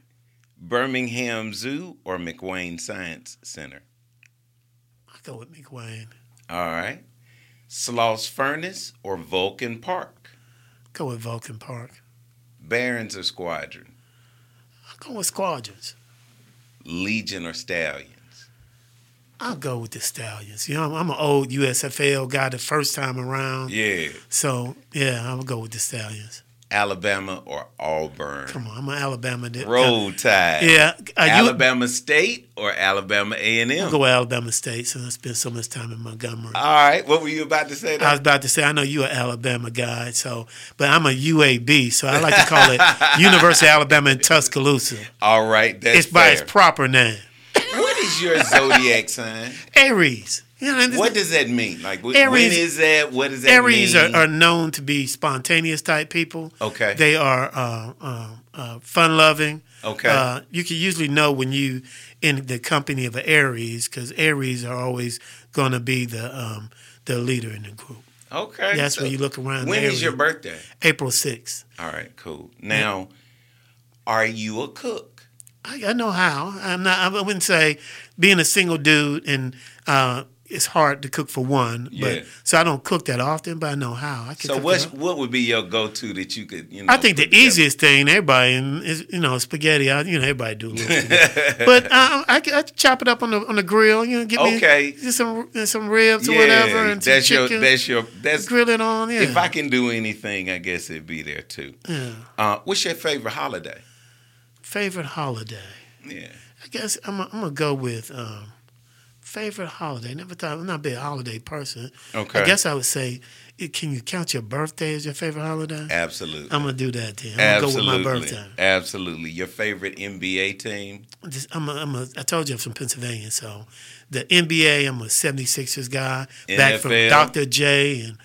Birmingham Zoo or McWayne Science Center? Go with McWayne. All right. Sloss Furnace or Vulcan Park? Go with Vulcan Park. Barons or Squadron? I'll go with Squadrons. Legion or Stallions? I'll go with the Stallions. You know, I'm, I'm an old USFL guy the first time around. Yeah. So yeah, I'm gonna go with the Stallions. Alabama or Auburn? Come on, I'm an Alabama. dude. Roll Tide. Yeah, you- Alabama State or Alabama A and M? go Alabama State since I spent so much time in Montgomery. All right. What were you about to say? I was about to say, I know you're an Alabama guy, so but I'm a UAB, so I like to call it University of Alabama in Tuscaloosa. All right. That's It's by fair. its proper name, What is your zodiac sign? Aries. Know, What does that mean? Like, Aries- is that? What does that Aries mean? are, are known to be spontaneous type people. Okay. They are uh, uh, uh, fun loving. Okay. Uh, you can usually know when you in the company of an Aries because Aries are always going to be the um, the leader in the group. okay. That's so when you look around. When is your birthday? April 6th. All right. Cool. Now, are you a cook? I, I know how. I'm not. I wouldn't say being a single dude and uh, it's hard to cook for one. Yeah. But so I don't cook that often, but I know how. I can So, cook what's it up. what would be your go-to that you could? You know. I think the easiest thing everybody and is you know spaghetti. I, you know everybody do a but uh, I, I chop it up on the on the grill. You know, get me Okay. just some some ribs or whatever and some that's your. chicken. That's your. That's grill it on. Yeah. If I can do anything, I guess it'd be there too. yeah. Uh, what's your favorite holiday? Favorite holiday. Yeah. I guess I'm, I'm gonna go with um, favorite holiday. Never thought I'm not a big holiday person. Okay. I guess I would say can you count your birthday as your favorite holiday? Absolutely. I'm gonna do that then. I'm gonna go Absolutely. with my birthday. Absolutely. Your favorite NBA team? Just, I'm a, I'm a, I told you I'm from Pennsylvania, so the NBA, I'm a 76ers guy. NFL. Back from Dr. J and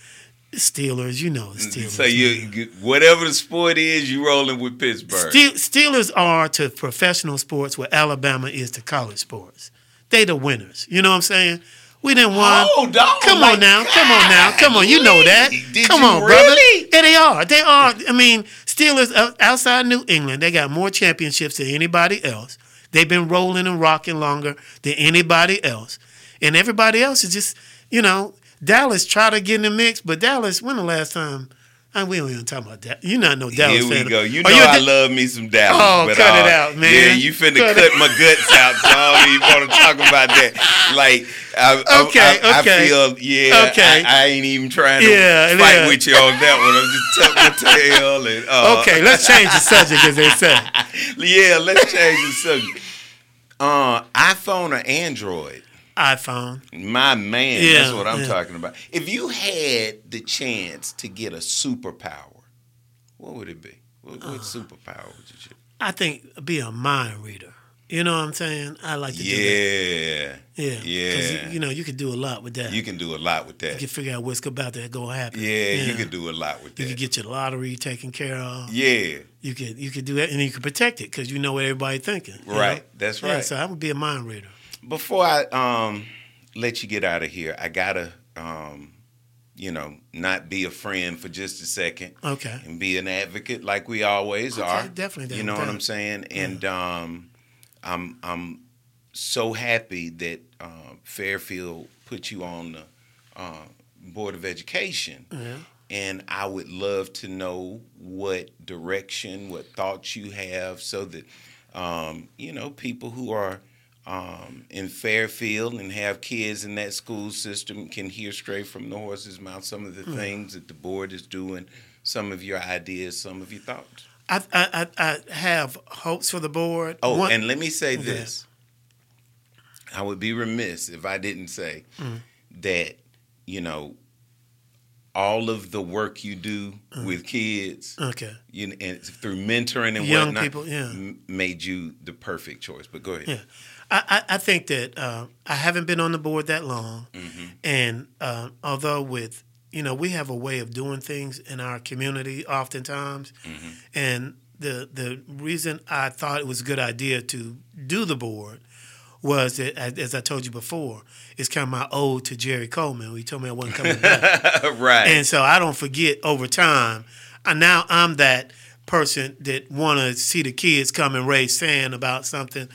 the Steelers. You know the mm-hmm. Steelers. so you, you- whatever the sport is, you rolling with Pittsburgh. Steel, Steelers are to professional sports what Alabama is to college sports. They the winners. You know what I'm saying? We didn't won. Oh, dog, Come on now. Come on now. Come on. You know that. Did Come on, really? brother. Yeah, they are. They are. I mean, Steelers uh, outside New England, they got more championships than anybody else. They've been rolling and rocking longer than anybody else. And everybody else is just, you know, Dallas try to get in the mix, but Dallas, when the last time? I, we don't even talk about that. You not no Dallas Here we fan. go. You know I Da- love me some Dallas. Oh, but, cut it uh, out, man. Yeah, you finna Cut cut, my guts out, so I don't even want to talk about that. Like, I, I- Okay, I, okay. I feel, yeah, Okay. I, I ain't even trying to Yeah, fight yeah. with you on that one. I'm just tucking my tail. And, uh, Okay, let's change the subject, as they say. yeah, let's change the subject. Uh, iPhone or Android? iPhone. My man, Yeah, that's what I'm yeah. talking about. If you had the chance to get a superpower, what would it be? What, Uh. what superpower would you choose? I think be a mind reader. You know what I'm saying? I like to do that. Yeah, Yeah. Yeah. you, you know, you could do a lot with that. you can do a lot with that. You can figure out what's about to go happen. Yeah, you can do a lot with that. You could get your lottery taken care of. yeah, You could you could do that, and you could protect it because you know what everybody's thinking. right. know? That's Yeah, right. so I would be a mind reader. Before I um let you get out of here, I gotta um you know not be a friend for just a second. Okay. and be an advocate like we always Okay, are. definitely You know what. I'm saying? And um, I'm I'm so happy that uh, Fairfield put you on the uh, board of education. Yeah. And I would love to know what direction, what thoughts you have, so that um, you know people who are um, in Fairfield and have kids in that school system can hear straight from the horse's mouth some of the Hmm. things that the board is doing, some of your ideas, some of your thoughts. I, I I have hopes for the board. Oh, One- and let me say this. I would be remiss if I didn't say Mm. that, you know, all of the work you do Mm. with kids, okay. you know, and through mentoring and Young whatnot, people, yeah. m- made you the perfect choice. But go ahead. Yeah. I, I, I think that uh, I haven't been on the board that long, and uh, although with you know we have a way of doing things in our community oftentimes, and the the reason I thought it was a good idea to do the board was that as I told you before, it's kind of my ode to Jerry Coleman. He told me I wasn't coming back. right. And so I don't forget over time. I, now I'm that person that want to see the kids come and raise sand about something,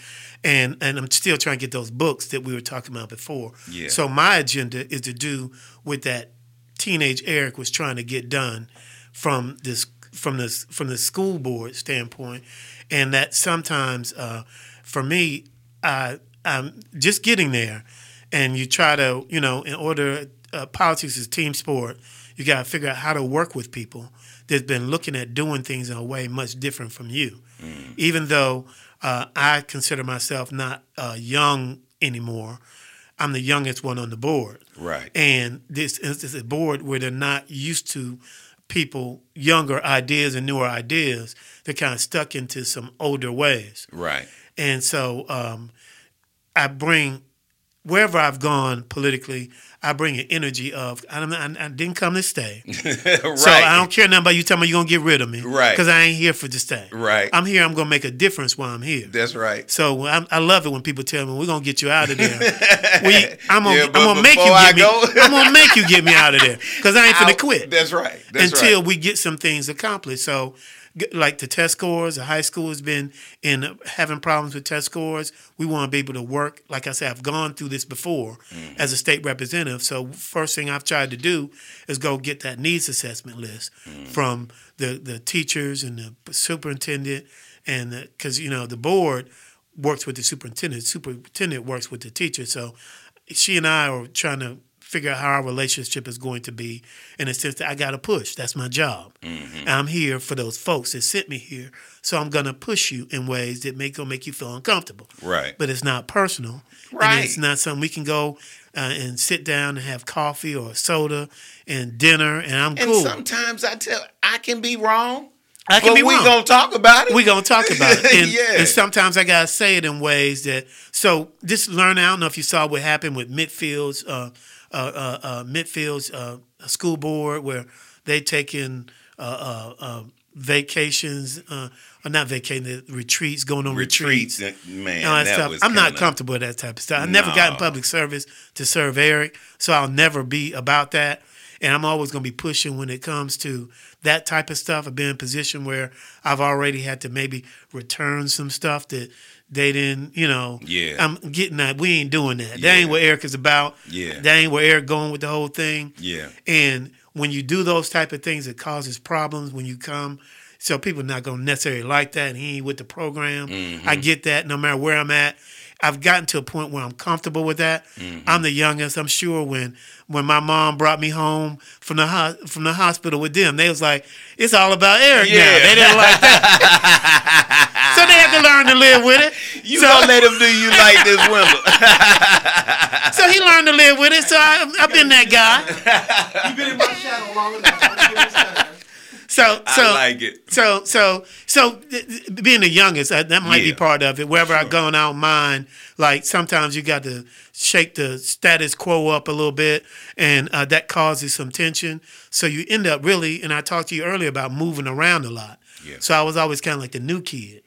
and and I'm still trying to get those books that we were talking about before. Yeah. So my agenda is to do with that teenage Eric was trying to get done from this from this from the school board standpoint, and that sometimes uh, for me, I I'm just getting there, and you try to you know in order uh, politics is team sport, you got to figure out how to work with people that's been looking at doing things in a way much different from you, even though uh, I consider myself not uh, young anymore. I'm the youngest one on the board. Right. And this is this is a board where they're not used to people younger ideas and newer ideas. They're kind of stuck into some older ways. right. And so um, I bring wherever I've gone politically, I bring an energy of I, I, I didn't come to stay. right. So I don't care nothing about you telling me you're gonna get rid of me. Right. Because I ain't here for to stay. Right. I'm here. I'm gonna make a difference while I'm here. That's right. So I, I love it when people tell me we're gonna get you out of there. we, I'm gonna, Yeah, I'm gonna make you get me. I'm gonna make you get me out of there because I ain't gonna quit That's right. That's until right. we get some things accomplished. So, like the test scores, the high school has been in having problems with test scores. We want to be able to work. Like I said, I've gone through this before Mm-hmm. as a state representative. So, first thing I've tried to do is go get that needs assessment list Mm-hmm. from the the teachers and the superintendent, and because you know the board works with the superintendent. Superintendent works with the teacher. So, she and I are trying to figure out how our relationship is going to be in the sense that I got to push. That's my job. I'm here for those folks that sent me here. So I'm going to push you in ways that make, gonna make you feel uncomfortable. Right. But it's not personal. Right. And it's not something we can go uh, and sit down and have coffee or soda and dinner and I'm And cool. sometimes I tell I can be wrong. I can but be we wrong. gonna talk about it. we gonna talk about it. And, Yeah. and sometimes I gotta say it in ways that so just learn. I don't know if you saw what happened with Midfields, uh, uh, uh, uh, Midfields uh, school board where they taking uh, uh, uh, vacations, uh, or not vacation, the retreats, going on retreats. retreats, man. that that I'm not comfortable with that type of stuff. I never got in public service to serve Eric, so I'll never be about that. And I'm always going to be pushing when it comes to that type of stuff. I've been in a position where I've already had to maybe return some stuff that they didn't, you know. Yeah. I'm getting that. We ain't doing that. That ain't what Eric is about. Yeah. That ain't where Eric going with the whole thing. Yeah. And when you do those type of things, it causes problems when you come. So people not gonna necessarily like that. And he ain't with the program. Mm-hmm. I get that. No matter where I'm at, I've gotten to a point where I'm comfortable with that. Mm-hmm. I'm the youngest. I'm sure when when my mom brought me home from the ho- from the hospital with them, they was like, "It's all about Eric now." Yeah. They didn't like that, so to learn to live with it. You so, gonna let him do you like this, Wimble? so he learned to live with it. So I, I've been that guy. You've been in my shadow long enough. I'm gonna give you that. So so I like it. So so so th- th- being the youngest, that, that might be part of it. Wherever I go, and I don't mind. Like sometimes you got to shake the status quo up a little bit, and uh, that causes some tension. So you end up really, and I talked to you earlier about moving around a lot. Yeah. So I was always kind of like the new kid.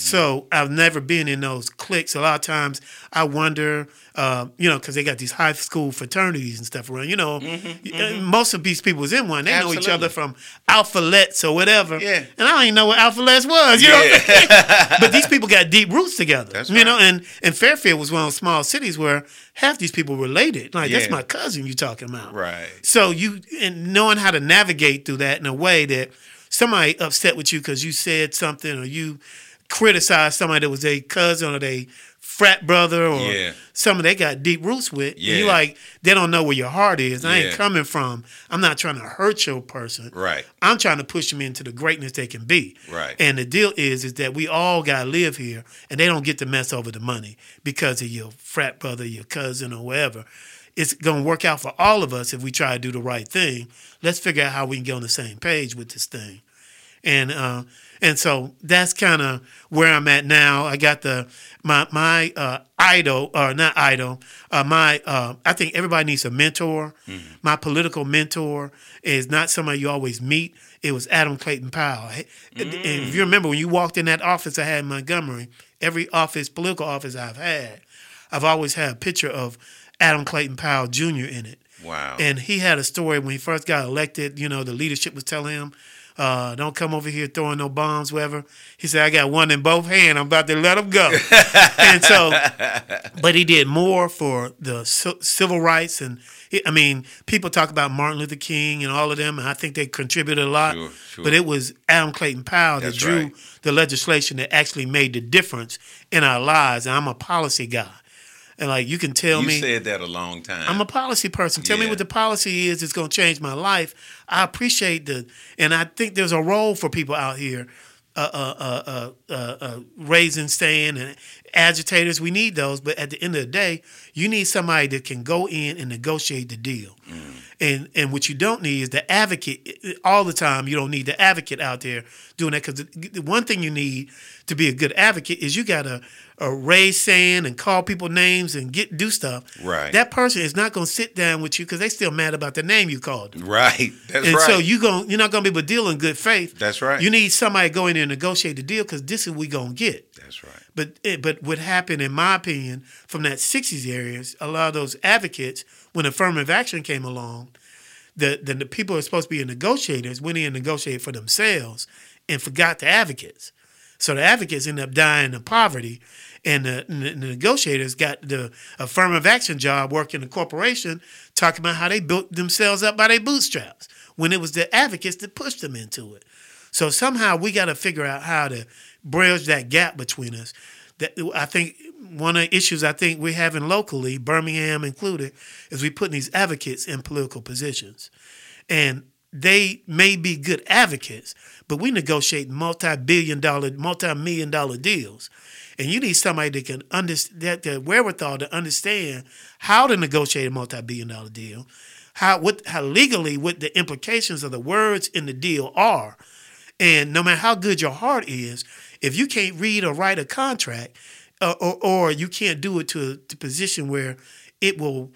So I've never been in those cliques. A lot of times I wonder, uh, you know, because they got these high school fraternities and stuff around. You know, mm-hmm, and uh, mm-hmm. most of these people was in one. They know each other from alphalets or whatever. Yeah. And I don't even know what alphalets was. You know. I'm but these people got deep roots together. That's You know, and and Fairfield was one of those small cities where half these people related. Like that's my cousin you talking about. Right. So you and knowing how to navigate through that in a way that somebody upset with you because you said something or you criticized somebody that was a cousin or they frat brother or Yeah. something they got deep roots with. And you Yeah. like they don't know where your heart is. I ain't coming from. I'm not trying to hurt your person. Right. I'm trying to push them into the greatness they can be. Right. And the deal is, is that we all got to live here, and they don't get to mess over the money because of your frat brother, your cousin, or whatever. It's gonna work out for all of us if we try to do the right thing. Let's figure out how we can get on the same page with this thing. And uh, and so that's kind of where I'm at now. I got the my my uh, idol or not idol. Uh, my uh, I think everybody needs a mentor. My political mentor is not somebody you always meet. It was Adam Clayton Powell. Hey, And if you remember when you walked in that office I had in Montgomery, every office, political office I've had, I've always had a picture of Adam Clayton Powell Jr. in it. Wow. And he had a story when he first got elected. You know, the leadership was telling him, uh, "Don't come over here throwing no bombs, whatever." He said, "I got one in both hands. I'm about to let him go." and so, but he did more for the ci- civil rights, and I mean, people talk about Martin Luther King and all of them, and I think they contributed a lot. Sure, sure. But it was Adam Clayton Powell that drew right. the legislation that actually made the difference in our lives. And I'm a policy guy, and like you can tell you me, You said that a long time. I'm a policy person. Tell me what the policy is that's going to change my life. I appreciate the, and I think there's a role for people out here, uh, uh, uh, uh, uh, uh, raising stand and agitators. We need those, but at the end of the day, you need somebody that can go in and negotiate the deal. And and what you don't need is the advocate all the time. You don't need the advocate out there doing that because the, the one thing you need to be a good advocate is you got to uh, raise sand and call people names and get do stuff. Right. That person is not going to sit down with you because they still mad about the name you called. them. right. That's and right. so you going you're not going to be able to deal in good faith. That's right. You need somebody to go in there and negotiate the deal because this is what we gonna get. That's right. But eh, but what happened, in my opinion, from that '60s areas, a lot of those advocates, when affirmative action came along, the the, the people who are supposed to be negotiators went in and negotiated for themselves and forgot the advocates. So the advocates end up dying of poverty, and the, the negotiators got the affirmative action job working in the corporation, talking about how they built themselves up by their bootstraps when it was the advocates that pushed them into it. So somehow we got to figure out how to bridge that gap between us. That I think one of the issues I think we're having locally, Birmingham included, is we putting these advocates in political positions. And they may be good advocates, but we negotiate multi-billion dollar, multi-million dollar deals. And you need somebody that can understand that the wherewithal to understand how to negotiate a multi-billion dollar deal, how what how legally what the implications of the words in the deal are. And no matter how good your heart is, if you can't read or write a contract, uh, or, or you can't do it to a position where it will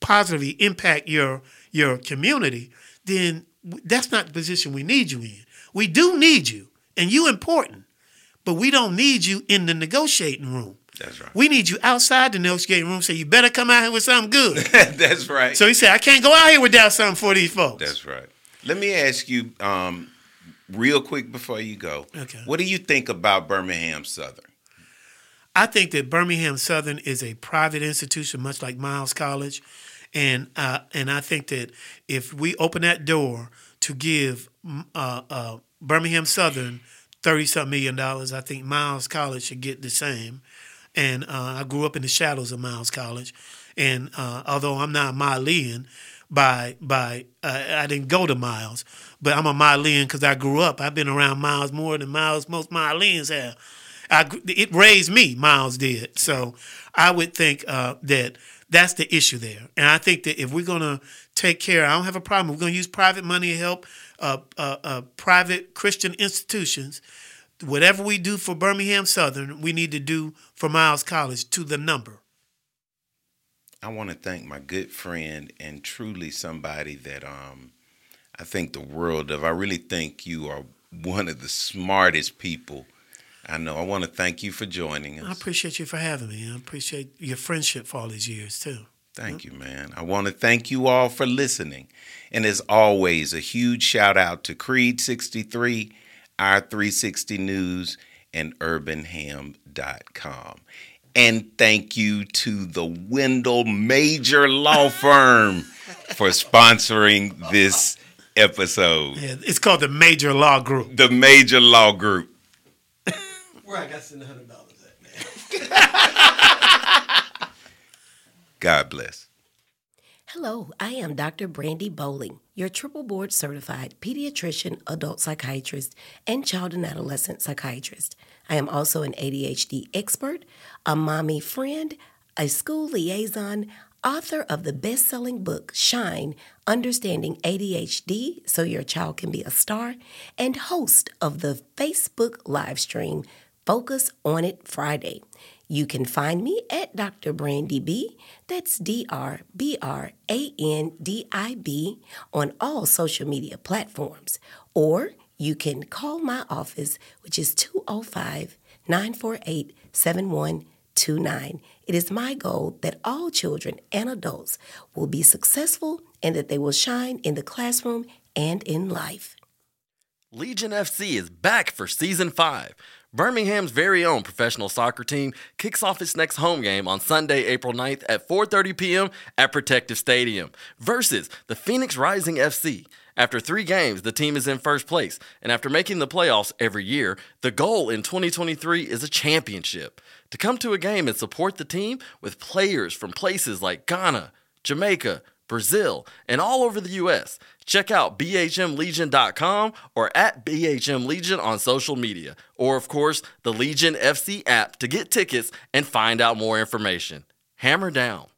positively impact your your community, then that's not the position we need you in. We do need you, and you important, but we don't need you in the negotiating room. That's right. We need you outside the negotiating room. So you better come out here with something good. That's right. so he said, I can't go out here without something for these folks. That's right. Let me ask you, um, real quick before you go. Okay. What do you think about Birmingham Southern? I think that Birmingham Southern is a private institution, much like Miles College, and uh, and I think that if we open that door to give uh, uh, Birmingham Southern thirty something million dollars, I think Miles College should get the same. And uh, I grew up in the shadows of Miles College, and uh, although I'm not a Milean by by uh, I didn't go to Miles, but I'm a Milean because I grew up. I've been around Miles more than Miles most Mileans have. I, it raised me, Miles did. So I would think uh, that that's the issue there. And I think that if we're to take care, I don't have a problem. We're to use private money to help uh, uh, uh, private Christian institutions. Whatever we do for Birmingham Southern, we need to do for Miles College to the number. I want to thank my good friend and truly somebody that um, I think the world of. I really think you are one of the smartest people I know. I want to thank you for joining us. I appreciate you for having me. I appreciate your friendship for all these years, too. Thank you, man. I want to thank you all for listening. And as always, a huge shout out to Creed 63, our 360 News, and urbanham.com. And thank you to the Wendell Major Law Firm for sponsoring this episode. Yeah, it's called the Major Law Group. The Major Law Group. Where I got to send hundred dollars at, man. God bless. Hello, I am Dr. Brandi Bowling, your triple board certified pediatrician, adult psychiatrist, and child and adolescent psychiatrist. I am also an ADHD expert, a mommy friend, a school liaison, author of the best selling book, Shine Understanding ADHD So Your Child Can Be a Star, and host of the Facebook live stream Focus on It Friday. You can find me at Dr. Brandi B. That's D R B R A N D I B on all social media platforms. Or you can call my office, which is 205 948 7129. It is my goal that all children and adults will be successful and that they will shine in the classroom and in life. Legion FC is back for season 5. Birmingham's very own professional soccer team kicks off its next home game on Sunday, April 9th at 4:30 p.m. at Protective Stadium versus the Phoenix Rising FC. After 3 games, the team is in first place, and after making the playoffs every year, the goal in 2023 is a championship. To come to a game and support the team with players from places like Ghana, Jamaica, Brazil, and all over the U.S. Check out BHMLegion.com or at BHMLegion on social media, or of course, the Legion FC app to get tickets and find out more information. Hammer down.